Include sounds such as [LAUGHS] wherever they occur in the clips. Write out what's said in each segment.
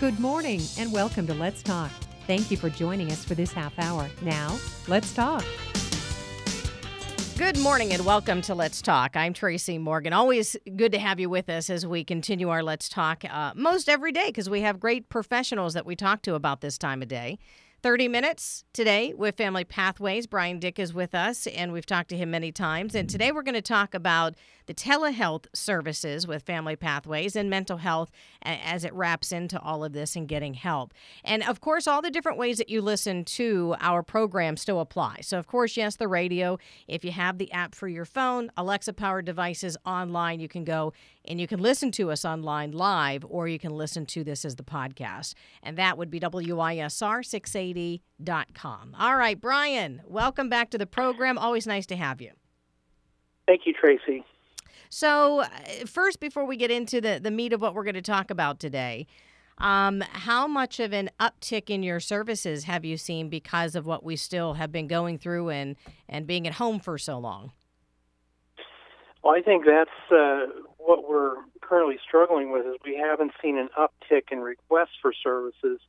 Good morning and welcome to Let's Talk. Thank you for joining us for this half hour. Now, let's talk. Good morning and welcome to Let's Talk. I'm Tracy Morgan. Always good to have you with us as we continue our Let's Talk uh, most every day because we have great professionals that we talk to about this time of day. 30 minutes today with Family Pathways. Brian Dick is with us, and we've talked to him many times. And today we're going to talk about the telehealth services with Family Pathways and mental health as it wraps into all of this and getting help. And of course, all the different ways that you listen to our program still apply. So, of course, yes, the radio. If you have the app for your phone, Alexa powered devices online, you can go and you can listen to us online live, or you can listen to this as the podcast. And that would be WISR680.com. All right, Brian, welcome back to the program. Always nice to have you. Thank you, Tracy. So, uh, first, before we get into the, the meat of what we're going to talk about today, um, how much of an uptick in your services have you seen because of what we still have been going through and, and being at home for so long? Well, I think that's uh, what we're currently struggling with is we haven't seen an uptick in requests for services.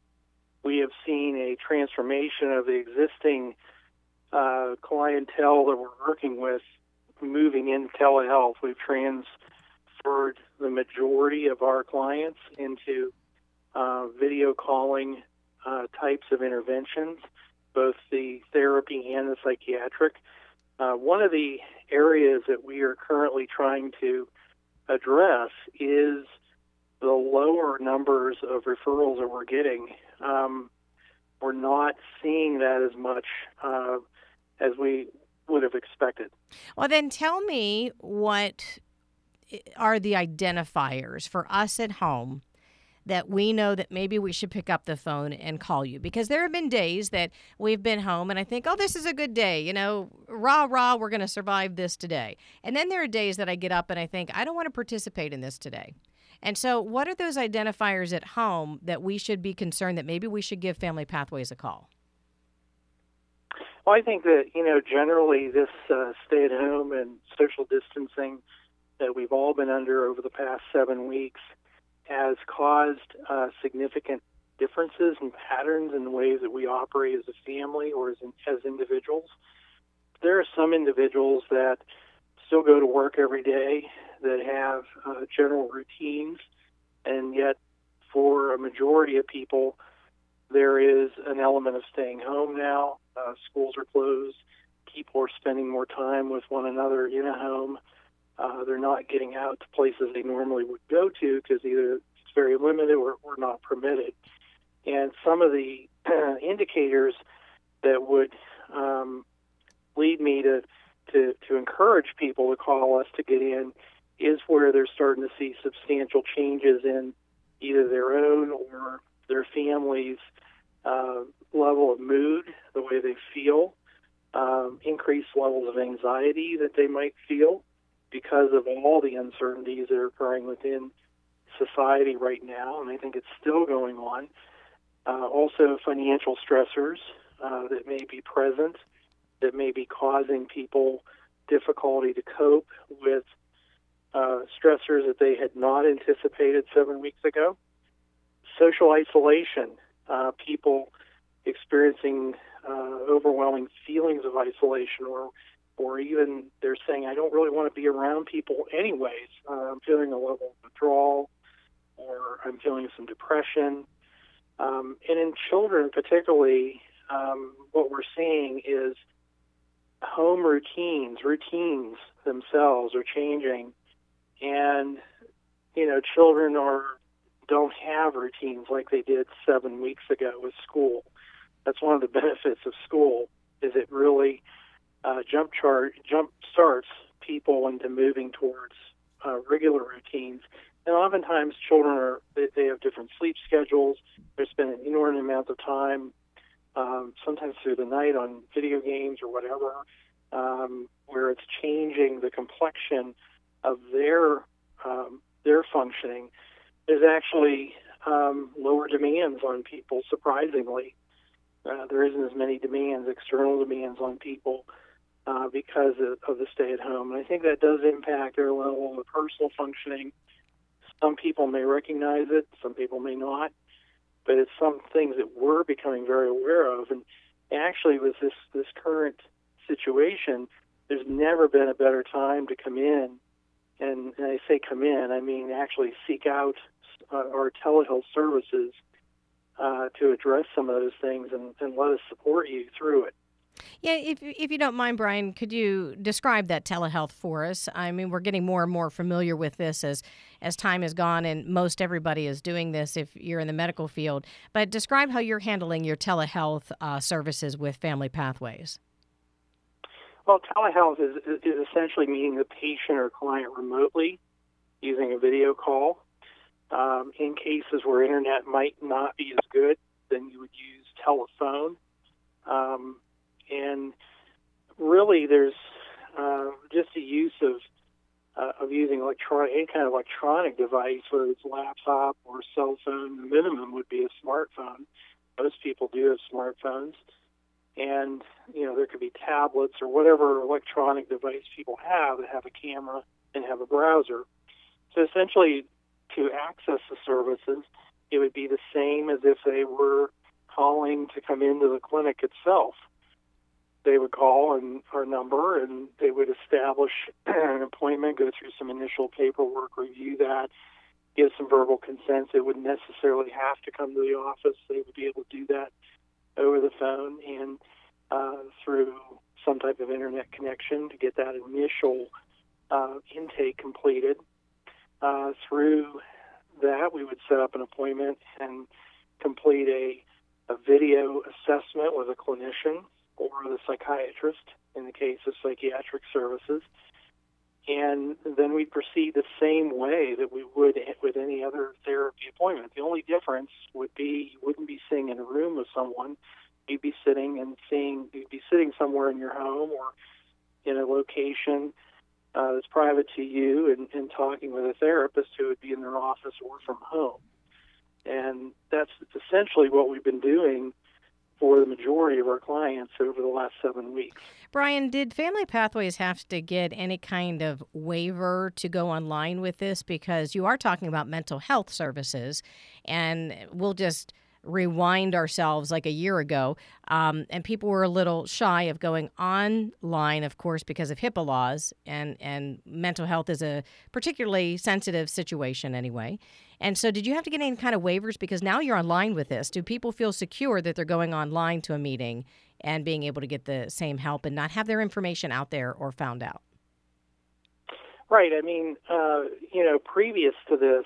We have seen a transformation of the existing uh, clientele that we're working with moving into telehealth. We've transferred the majority of our clients into uh, video calling uh, types of interventions, both the therapy and the psychiatric. Uh, one of the areas that we are currently trying to address is the lower numbers of referrals that we're getting. Um, we're not seeing that as much uh, as we would have expected. Well, then tell me what are the identifiers for us at home that we know that maybe we should pick up the phone and call you because there have been days that we've been home and I think, oh, this is a good day, you know, rah, rah, we're going to survive this today. And then there are days that I get up and I think, I don't want to participate in this today. And so, what are those identifiers at home that we should be concerned that maybe we should give Family Pathways a call? Well, I think that, you know, generally this uh, stay at home and social distancing that we've all been under over the past seven weeks has caused uh, significant differences and patterns in the ways that we operate as a family or as, in, as individuals. There are some individuals that still go to work every day that have uh, general routines, and yet for a majority of people, there is an element of staying home now. Uh, schools are closed. People are spending more time with one another in a home. Uh, they're not getting out to places they normally would go to because either it's very limited or, or not permitted. And some of the uh, [CLEARS THROAT] indicators that would um, lead me to, to to encourage people to call us to get in is where they're starting to see substantial changes in either their own or their families' uh, level of mood, the way they feel, um, increased levels of anxiety that they might feel, because of all the uncertainties that are occurring within society right now, and I think it's still going on. Uh, also, financial stressors uh, that may be present that may be causing people difficulty to cope with uh, stressors that they had not anticipated seven weeks ago. Social isolation, uh, people experiencing uh, overwhelming feelings of isolation or or even they're saying, I don't really want to be around people anyways. Uh, I'm feeling a level of withdrawal, or I'm feeling some depression. Um, and in children, particularly, um, what we're seeing is home routines, routines themselves are changing, and you know, children are don't have routines like they did seven weeks ago with school. That's one of the [LAUGHS] benefits of school is it really uh, jump chart jump starts people into moving towards uh, regular routines. And oftentimes, children are they, they have different sleep schedules. They're spending inordinate amounts of time, um, sometimes through the night, on video games or whatever, um, where it's changing the complexion of their um, their functioning. There's actually um, lower demands on people. Surprisingly, uh, there isn't as many demands, external demands on people uh, because of, of the stay at home. And I think that does impact their level of personal functioning. Some people may recognize it, some people may not. but it's some things that we're becoming very aware of. And actually, with this this current situation, there's never been a better time to come in. And, and I say come in, I mean actually seek out uh, our telehealth services uh, to address some of those things and, and let us support you through it. Yeah, if, if you don't mind, Brian, could you describe that telehealth for us? I mean, we're getting more and more familiar with this as as time has gone, and most everybody is doing this if you're in the medical field. But describe how you're handling your telehealth uh, services with Family Pathways. Well, telehealth is, is essentially meeting the patient or client remotely using a video call. Um, in cases where internet might not be as good, then you would use telephone. Um, and really, there's uh, just the use of uh, of using electronic any kind of electronic device, whether it's laptop or cell phone. The minimum would be a smartphone. Most people do have smartphones, and you know there could be tablets or whatever electronic device people have that have a camera and have a browser. So essentially, to access the services, it would be the same as if they were calling to come into the clinic itself they would call and our number and they would establish [CLEARS THROAT] an appointment, go through some initial paperwork, review that, give some verbal consent. They wouldn't necessarily have to come to the office. They would be able to do that over the phone and uh, through some type of internet connection to get that initial uh, intake completed. Uh, through that, we would set up an appointment and complete a, a video assessment with a clinician or the psychiatrist in the case of psychiatric services. And then we proceed the same way that we would with any other therapy appointment. The only difference would be you wouldn't be sitting in a room with someone. You'd be sitting and seeing, you'd be sitting somewhere in your home or in a location uh, that's private to you and, and talking with a therapist who would be in their office or from home. And that's essentially what we've been doing for the majority of our clients over the last seven weeks. Brian, did Family Pathways have to get any kind of waiver to go online with this? Because you are talking about mental health services, and we'll just rewind ourselves like a year ago, um, and people were a little shy of going online, of course, because of HIPAA laws, and and mental health is a particularly sensitive situation anyway. And so, did you have to get any kind of waivers because now you're online with this? Do people feel secure that they're going online to a meeting and being able to get the same help and not have their information out there or found out? Right. I mean, uh, you know, previous to this,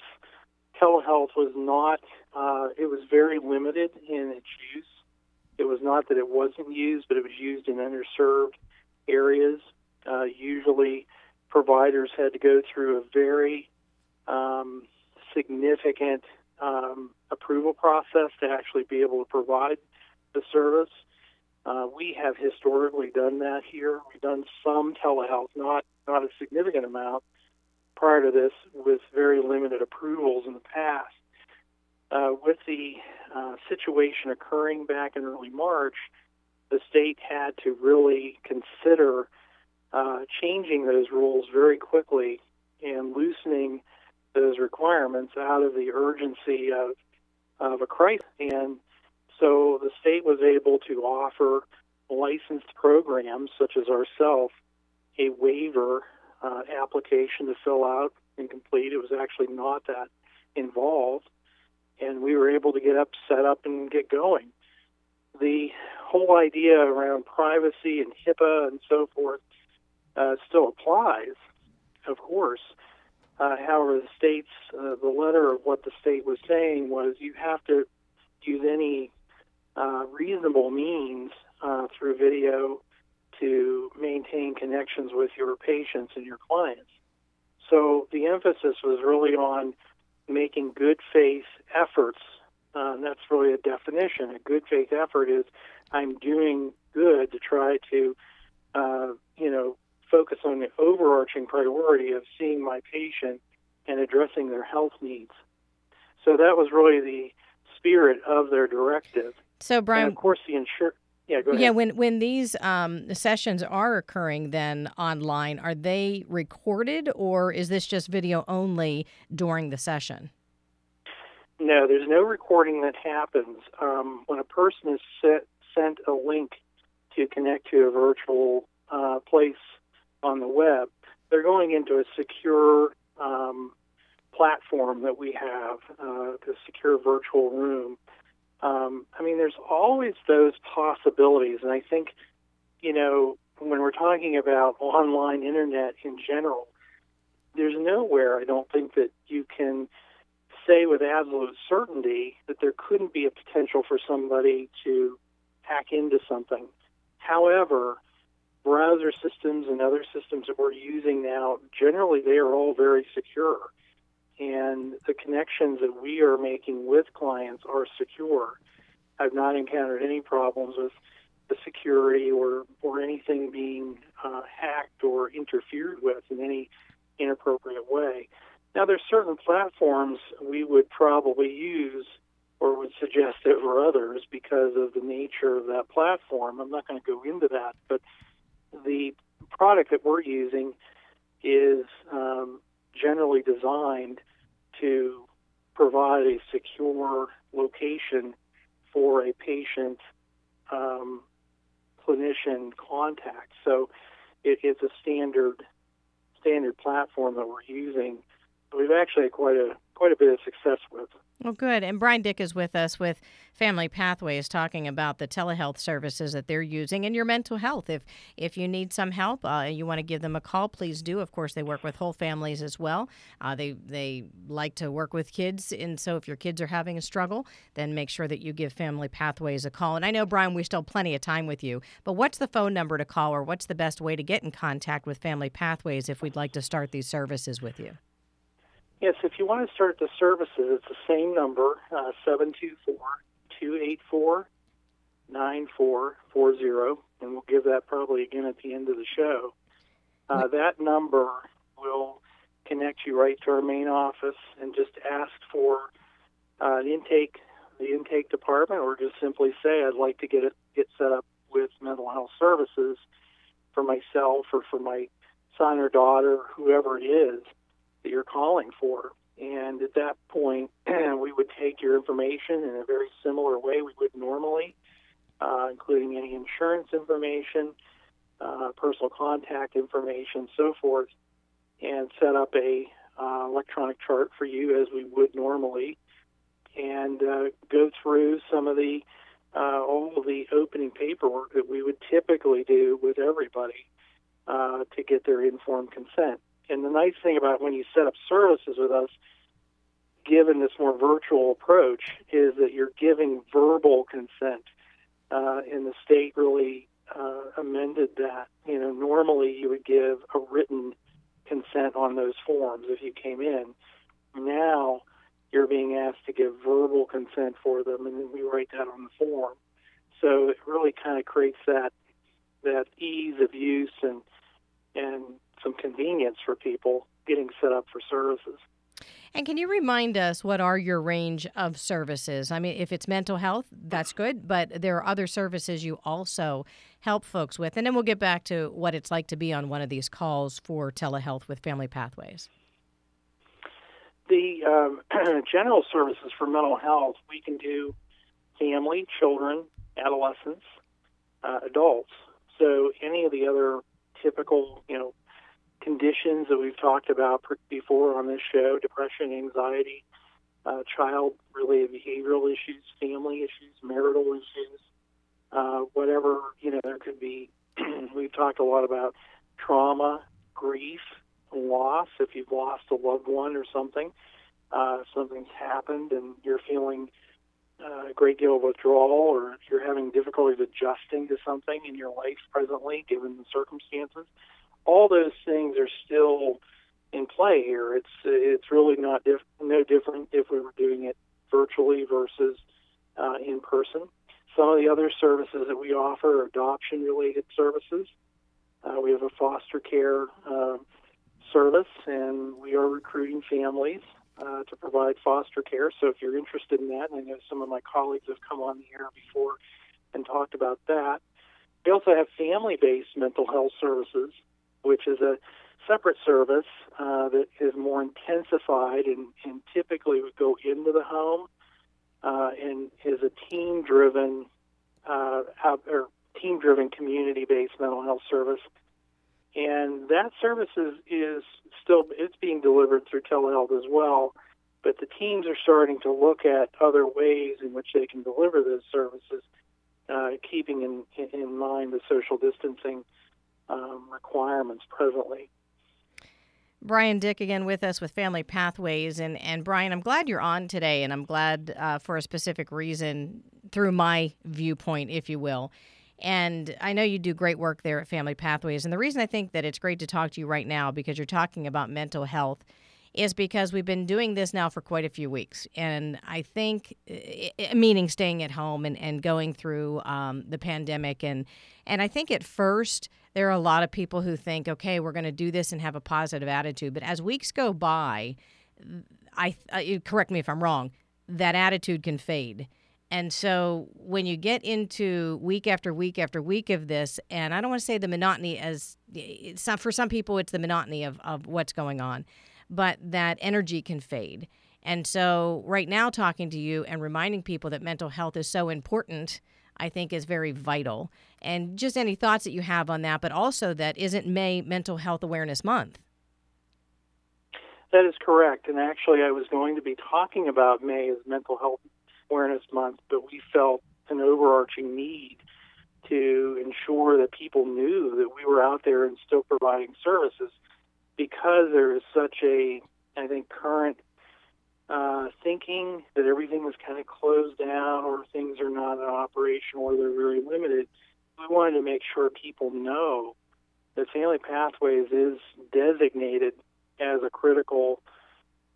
telehealth was not uh, it was very limited in its use. It was not that it wasn't used, but it was used in underserved areas. Uh, usually, providers had to go through a very um, significant um, approval process to actually be able to provide the service. Uh, we have historically done that here. We've done some telehealth, not not a significant amount prior to this, with very limited approvals in the past uh, with the uh, situation occurring back in early March, the state had to really consider uh, changing those rules very quickly and loosening those requirements out of the urgency of, of a crisis. And so the state was able to offer licensed programs such as ourselves a waiver uh, application to fill out and complete. It was actually not that involved and we were able to get up, set up, and get going. The whole idea around privacy and HIPAA and so forth uh, still applies, of course. Uh, however, the state's uh, the letter of what the state was saying was you have to use any uh, reasonable means uh, through video to maintain connections with your patients and your clients. So the emphasis was really on making good faith efforts. Uh, and that's really a definition. A good faith effort is I'm doing good to try to, uh, you know, focus on the overarching priority of seeing my patient and addressing their health needs. So that was really the spirit of their directive. So, Brian, and of course, the insurance. Yeah, go ahead. Yeah, when when these um, sessions are occurring then online, are they recorded or is this just video only during the session? No, there's no recording that happens. Um, when a person is set, sent a link to connect to a virtual uh, place on the web, they're going into a secure um, platform that we have, uh, the secure virtual room. Um, I mean, there's always those possibilities, and I think, you know, when we're talking about online internet in general, there's nowhere I don't think that you can say with absolute certainty that there couldn't be a potential for somebody to hack into something. However, browser systems and other systems that we're using now, generally they are all very secure. And the connections that we are making with clients are secure. I've not encountered any problems with the security or, or anything being uh, hacked or interfered with in any inappropriate way. Now, there's certain platforms we would probably use or would suggest over others because of the nature of that platform. I'm not going to go into that, but the product that we're using is um, generally designed to provide a secure location for a patient um, clinician contact. So it, it's a standard standard platform that we're using. We've actually had quite a quite a bit of success with. Well, good. And Brian Dick is with us with Family Pathways, talking about the telehealth services that they're using and your mental health. If if you need some help, uh, you want to give them a call, please do. Of course, they work with whole families as well. Uh, they they like to work with kids, and so if your kids are having a struggle, then make sure that you give Family Pathways a call. And I know Brian, we still have plenty of time with you, but what's the phone number to call, or what's the best way to get in contact with Family Pathways if we'd like to start these services with you? Yes, if you want to start the services, it's the same number, uh, 724 284 9440, and we'll give that probably again at the end of the show. Uh, that number will connect you right to our main office and just ask for uh, an intake, the intake department, or just simply say, I'd like to get it get set up with mental health services for myself or for my son or daughter, whoever it is that you're calling for. And at that point, [CLEARS THROAT] we would take your information in a very similar way we would normally, uh, including any insurance information, uh, personal contact information, so forth, and set up a uh, electronic chart for you as we would normally, and uh, go through some of the uh, all of the opening paperwork that we would typically do with everybody uh, to get their informed consent. And the nice thing about when you set up services with us, given this more virtual approach, is that you're giving verbal consent. Uh, and the state really uh, amended that. You know, normally you would give a written consent on those forms if you came in. Now you're being asked to give verbal consent for them, and then we write that on the form. So it really kind of creates that that ease of use and and some convenience for people getting set up for services. And can you remind us what are your range of services? I mean, if it's mental health, that's good, but there are other services you also help folks with. And then we'll get back to what it's like to be on one of these calls for telehealth with Family Pathways. The um, [CLEARS THROAT] general services for mental health, we can do family, children, adolescents, uh, adults. So any of the other typical, you know, conditions that we've talked about before on this show depression, anxiety, uh, child related behavioral issues, family issues, marital issues, uh, whatever, you know, there could be. [CLEARS THROAT] we've talked a lot about trauma, grief, loss. If you've lost a loved one or something, uh, something's happened and you're feeling uh, a great deal of withdrawal or you're having difficulties adjusting to something in your life presently, given the circumstances all those things are still in play here. It's it's really not diff- no different if we were doing it virtually versus uh, in person. Some of the other services that we offer are adoption related services. Uh, we have a foster care uh, service, and we are recruiting families uh, to provide foster care. So if you're interested in that, and I know some of my colleagues have come on the air before and talked about that. We also have family based mental health services which is a separate service uh, that is more intensified and, and typically would go into the home uh, and is a team-driven uh, or team-driven community-based mental health service. And that service is, is still it's being delivered through telehealth as well, but the teams are starting to look at other ways in which they can deliver those services, uh, keeping in, in mind the social distancing um, requirements presently. Brian Dick again with us with Family Pathways. And, and Brian, I'm glad you're on today, and I'm glad uh, for a specific reason through my viewpoint, if you will. And I know you do great work there at Family Pathways. And the reason I think that it's great to talk to you right now, because you're talking about mental health, is because we've been doing this now for quite a few weeks. And I think, meaning staying at home and, and going through um, the pandemic. And, and I think at first, there are a lot of people who think, okay, we're going to do this and have a positive attitude. But as weeks go by, I, I correct me if I'm wrong, that attitude can fade. And so when you get into week after week after week of this, and I don't want to say the monotony as some, for some people, it's the monotony of, of what's going on, but that energy can fade. And so, right now, talking to you and reminding people that mental health is so important, I think is very vital. And just any thoughts that you have on that, but also that isn't May Mental Health Awareness Month. That is correct. And actually, I was going to be talking about May as Mental Health Awareness Month, but we felt an overarching need to ensure that people knew that we were out there and still providing services because there is such a, I think, current uh, thinking that everything was kind of closed down or things are not in operation or they're very limited. We wanted to make sure people know that Family Pathways is designated as a critical,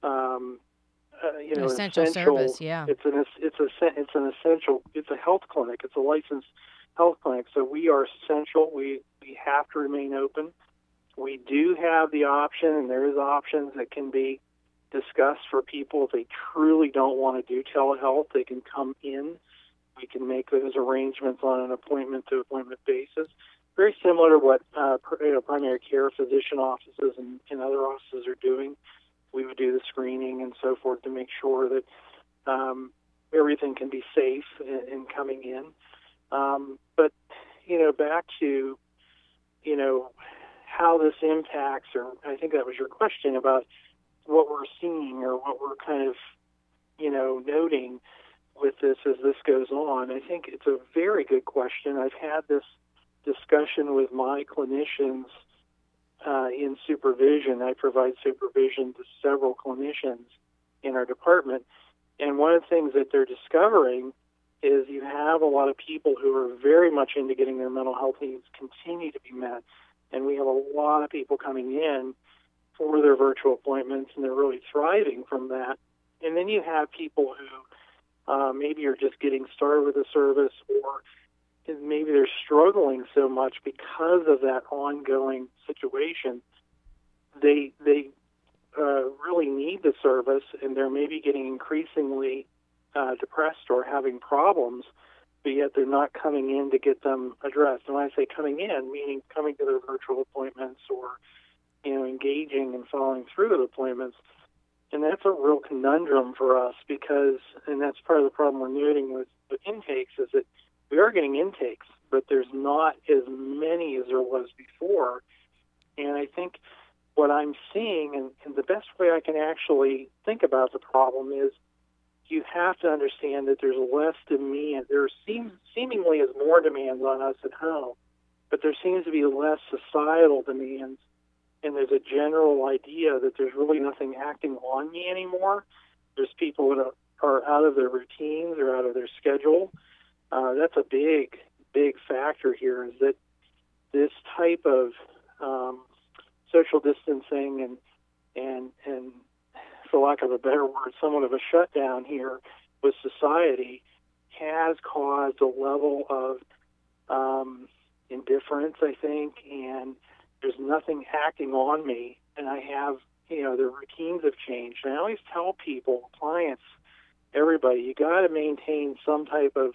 um, uh, you know, essential, essential, service. Yeah, it's an it's a it's an essential. It's a health clinic. It's a licensed health clinic. So we are essential. We we have to remain open. We do have the option, and there is options that can be discussed for people if they truly don't want to do telehealth. They can come in. We can make those arrangements on an appointment to appointment basis. Very similar to what uh, you know, primary care physician offices and, and other offices are doing. We would do the screening and so forth to make sure that um, everything can be safe in, in coming in. Um, but you know, back to you know how this impacts, or I think that was your question about what we're seeing or what we're kind of, you know, noting with this as this goes on. I think it's a very good question. I've had this discussion with my clinicians uh, in supervision. I provide supervision to several clinicians in our department. And one of the things that they're discovering is you have a lot of people who are very much into getting their mental health needs continue to be met and we have a lot of people coming in for their virtual appointments, and they're really thriving from that. And then you have people who uh, maybe are just getting started with the service, or maybe they're struggling so much because of that ongoing situation. They they uh, really need the service, and they're maybe getting increasingly uh, depressed or having problems but yet they're not coming in to get them addressed. And when I say coming in, meaning coming to their virtual appointments or, you know, engaging and following through with appointments. And that's a real conundrum for us because, and that's part of the problem we're noting with, with intakes, is that we are getting intakes, but there's not as many as there was before. And I think what I'm seeing, and, and the best way I can actually think about the problem is you have to understand that there's less demand. There seems seemingly is more demands on us at home, but there seems to be less societal demands, and there's a general idea that there's really nothing acting on me anymore. There's people that are, out of their routines or out of their schedule. Uh, that's a big, big factor here. Is that this type of um, social distancing and and and for lack of a better word, somewhat of a shutdown here with society has caused a level of um, indifference, I think, and there's nothing acting on me. And I have, you know, the routines have changed. And I always tell people, clients, everybody, you got to maintain some type of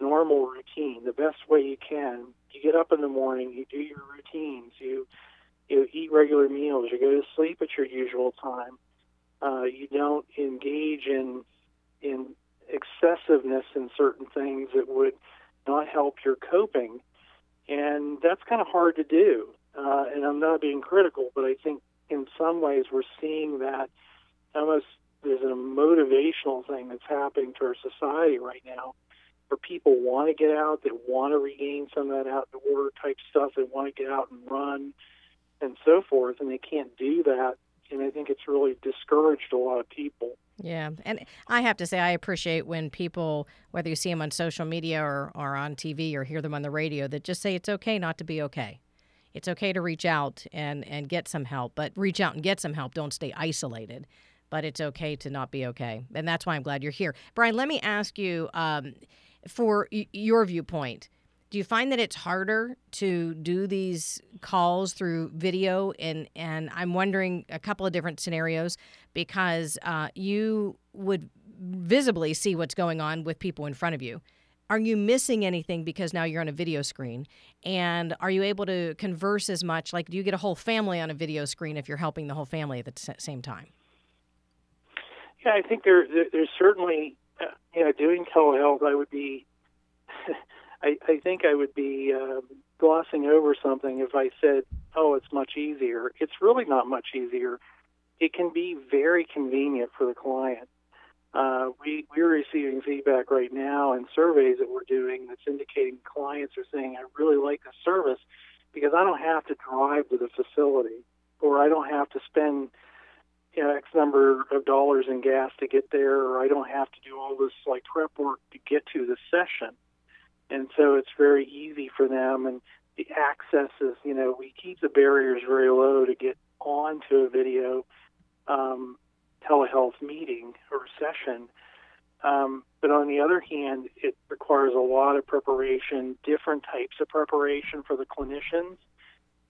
normal routine the best way you can. You get up in the morning, you do your routines, you you eat regular meals. You go to sleep at your usual time. Uh, you don't engage in in excessiveness in certain things that would not help your coping, and that's kind of hard to do. Uh, and I'm not being critical, but I think in some ways we're seeing that almost there's a motivational thing that's happening to our society right now where people want to get out, they want to regain some of that outdoor type stuff, they want to get out and run and so forth, and they can't do that. And I think it's really discouraged a lot of people. Yeah. And I have to say, I appreciate when people, whether you see them on social media or, or on TV or hear them on the radio, that just say it's okay not to be okay. It's okay to reach out and, and get some help, but reach out and get some help. Don't stay isolated. But it's okay to not be okay. And that's why I'm glad you're here. Brian, let me ask you um, for y- your viewpoint do you find that it's harder to do these calls through video and and i'm wondering a couple of different scenarios because uh, you would visibly see what's going on with people in front of you are you missing anything because now you're on a video screen and are you able to converse as much like do you get a whole family on a video screen if you're helping the whole family at the same time yeah i think there, there there's certainly uh, you know doing telehealth i would be [LAUGHS] I, I think I would be uh, glossing over something if I said, "Oh, it's much easier." It's really not much easier. It can be very convenient for the client. Uh, we we're receiving feedback right now and surveys that we're doing that's indicating clients are saying, "I really like the service because I don't have to drive to the facility, or I don't have to spend." You know, X number of dollars in gas to get there, or I don't have to do all this like prep work to get to the session and so it's very easy for them and the access is you know we keep the barriers very low to get onto a video um, telehealth meeting or session um, but on the other hand it requires a lot of preparation different types of preparation for the clinicians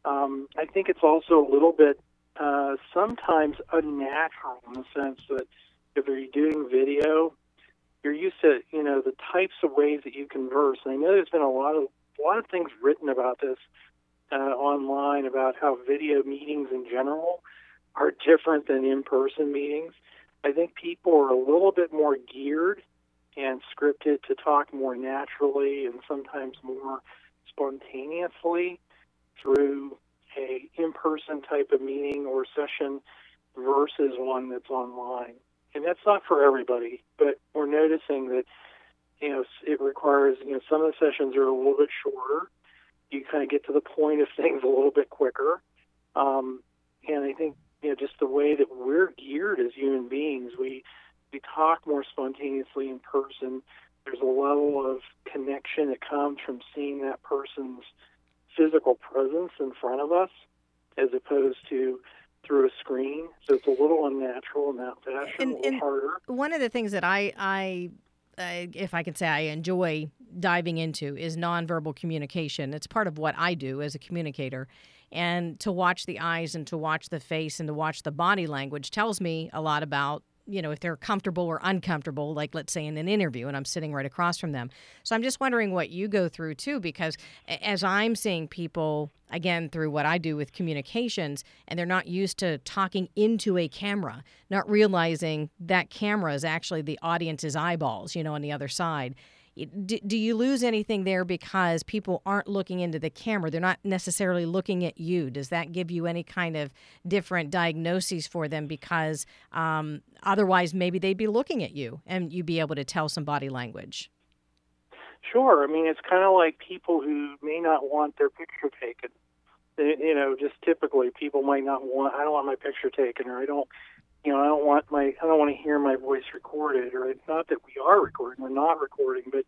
um, i think it's also a little bit uh, sometimes unnatural in the sense that if you're doing video you're used to you know the types of ways that you converse. And I know there's been a lot of a lot of things written about this uh, online about how video meetings in general are different than in-person meetings. I think people are a little bit more geared and scripted to talk more naturally and sometimes more spontaneously through a in-person type of meeting or session versus one that's online and that's not for everybody, but we're noticing that you know it requires you know some of the sessions are a little bit shorter. You kind of get to the point of things a little bit quicker, um, and I think you know just the way that we're geared as human beings, we we talk more spontaneously in person. There's a level of connection that comes from seeing that person's physical presence in front of us, as opposed to through a screen, so it's a little unnatural in that fashion, and, a little harder. One of the things that I, I, uh, if I can say, I enjoy diving into is nonverbal communication. It's part of what I do as a communicator. And to watch the eyes and to watch the face and to watch the body language tells me a lot about you know, if they're comfortable or uncomfortable, like let's say in an interview and I'm sitting right across from them. So I'm just wondering what you go through too, because as I'm seeing people, again, through what I do with communications, and they're not used to talking into a camera, not realizing that camera is actually the audience's eyeballs, you know, on the other side do, do you lose anything there because people aren't looking into the camera? They're not necessarily looking at you. Does that give you any kind of different diagnoses for them? Because um, otherwise, maybe they'd be looking at you and you'd be able to tell some body language. Sure. I mean, it's kind of like people who may not want their picture taken. You know, just typically people might not want. I don't want my picture taken, or I don't you know, I don't want my I don't want to hear my voice recorded, or it's not that we are recording, we're not recording, but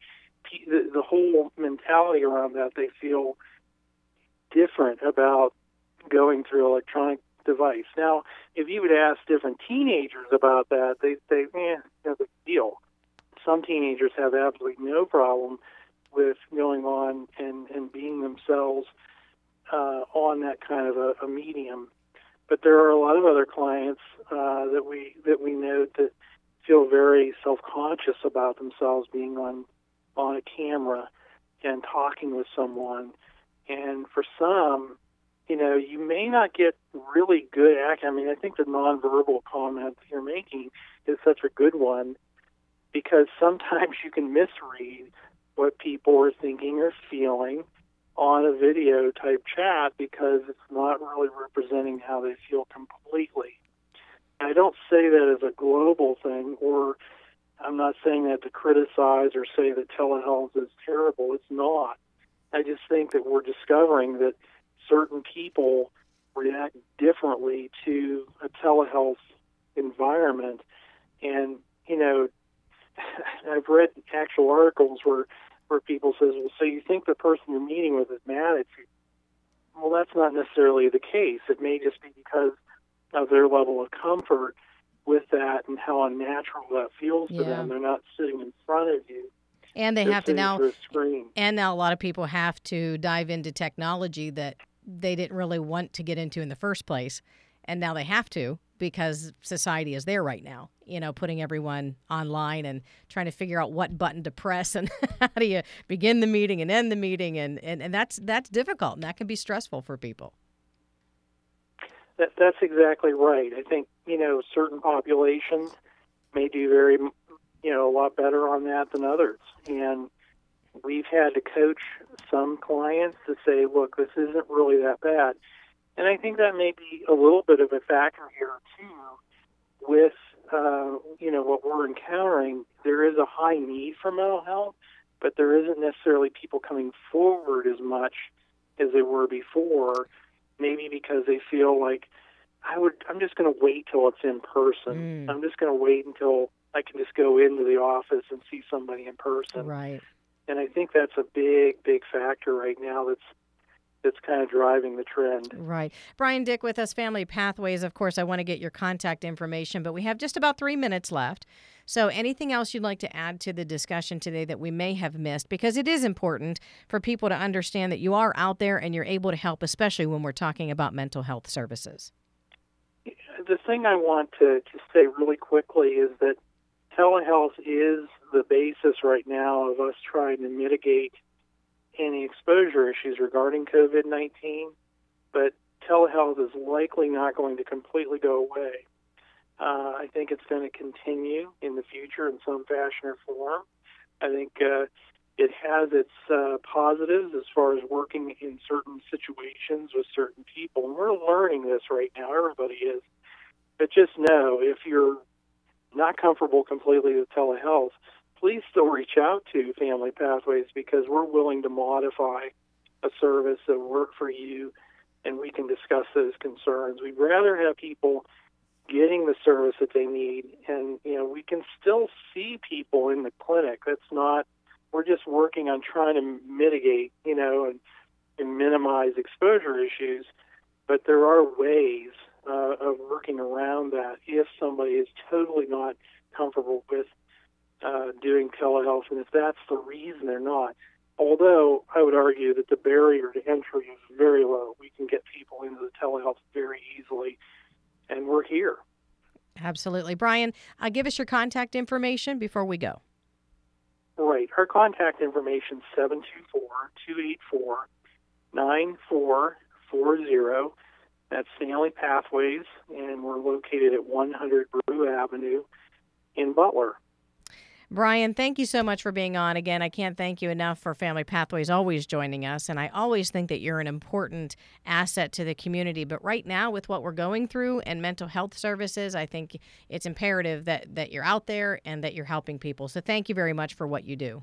the, the whole mentality around that they feel different about going through electronic device. Now, if you would ask different teenagers about that, they say, "Eh, no big deal." Some teenagers have absolutely no problem with going on and and being themselves uh, on that kind of a, a medium but there are a lot of other clients uh, that we that we note that feel very self-conscious about themselves being on on a camera and talking with someone. And for some, you know, you may not get really good act. I mean, I think the nonverbal comment you're making is such a good one because sometimes [LAUGHS] you can misread what people are thinking or feeling on a video type chat because it's not really representing how they feel completely. I don't say that as a global thing, or I'm not saying that to criticize or say that telehealth is terrible. It's not. I just think that we're discovering that certain people react differently to a telehealth environment. And, you know, [LAUGHS] I've read actual articles where where people says, well, so you think the person you're meeting with is mad at you? Well, that's not necessarily the case. It may just be because of their level of comfort with that and how unnatural that feels Yeah. to them. They're not sitting in front of you. And they They're have to now screen. And now a lot of people have to dive into technology that they didn't really want to get into in the first place. And now they have to because society is there right now, you know, putting everyone online and trying to figure out what button to press and [LAUGHS] how do you begin the meeting and end the meeting. And, and, and that's, that's difficult and that can be stressful for people. That, that's exactly right. I think you know certain populations may do very you know a lot better on that than others, and we've had to coach some clients to say, look, this isn't really that bad, and I think that may be a little bit of a factor here too, with uh, you know what we're encountering. There is a high need for mental health, but there isn't necessarily people coming forward as much as they were before maybe because they feel like I would I'm just going to wait till it's in person. Mm. I'm just going to wait until I can just go into the office and see somebody in person. Right. And I think that's a big big factor right now that's that's kind of driving the trend. Right. Brian Dick with us, Family Pathways. Of course, I want to get your contact information, but we have just about three minutes left. So, anything else you'd like to add to the discussion today that we may have missed? Because it is important for people to understand that you are out there and you're able to help, especially when we're talking about mental health services. The thing I want to just say really quickly is that telehealth is the basis right now of us trying to mitigate any exposure issues regarding COVID 19, but telehealth is likely not going to completely go away. Uh, I think it's going to continue in the future in some fashion or form. I think uh, it has its uh, positives as far as working in certain situations with certain people. And we're learning this right now. Everybody is. But just know if you're not comfortable completely with telehealth, please still reach out to Family Pathways because we're willing to modify a service that work for you and we can discuss those concerns. We'd rather have people getting the service that they need and you know we can still see people in the clinic that's not we're just working on trying to mitigate you know and, and minimize exposure issues but there are ways uh, of working around that if somebody is totally not comfortable with uh, doing telehealth and if that's the reason they're not although i would argue that the barrier to entry is very low we can get people into the telehealth very easily and we're here. Absolutely. Brian, uh, give us your contact information before we go. Right. Our contact information is 724 284 9440. That's Family Pathways, and we're located at 100 Brugh Avenue in Butler. Brian, thank you so much for being on. Again, I can't thank you enough for Family Pathways always joining us. And I always think that you're an important asset to the community. But right now, with what we're going through and mental health services, I think it's imperative that, that you're out there and that you're helping people. So thank you very much for what you do.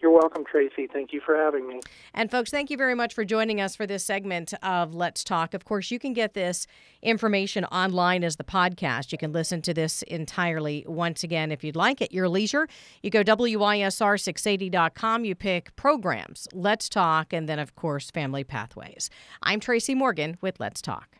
You're welcome, Tracy. Thank you for having me. And folks, thank you very much for joining us for this segment of Let's Talk. Of course, you can get this information online as the podcast. You can listen to this entirely once again if you'd like at your leisure. You go WISR680.com, you pick programs, Let's Talk, and then, of course, Family Pathways. I'm Tracy Morgan with Let's Talk.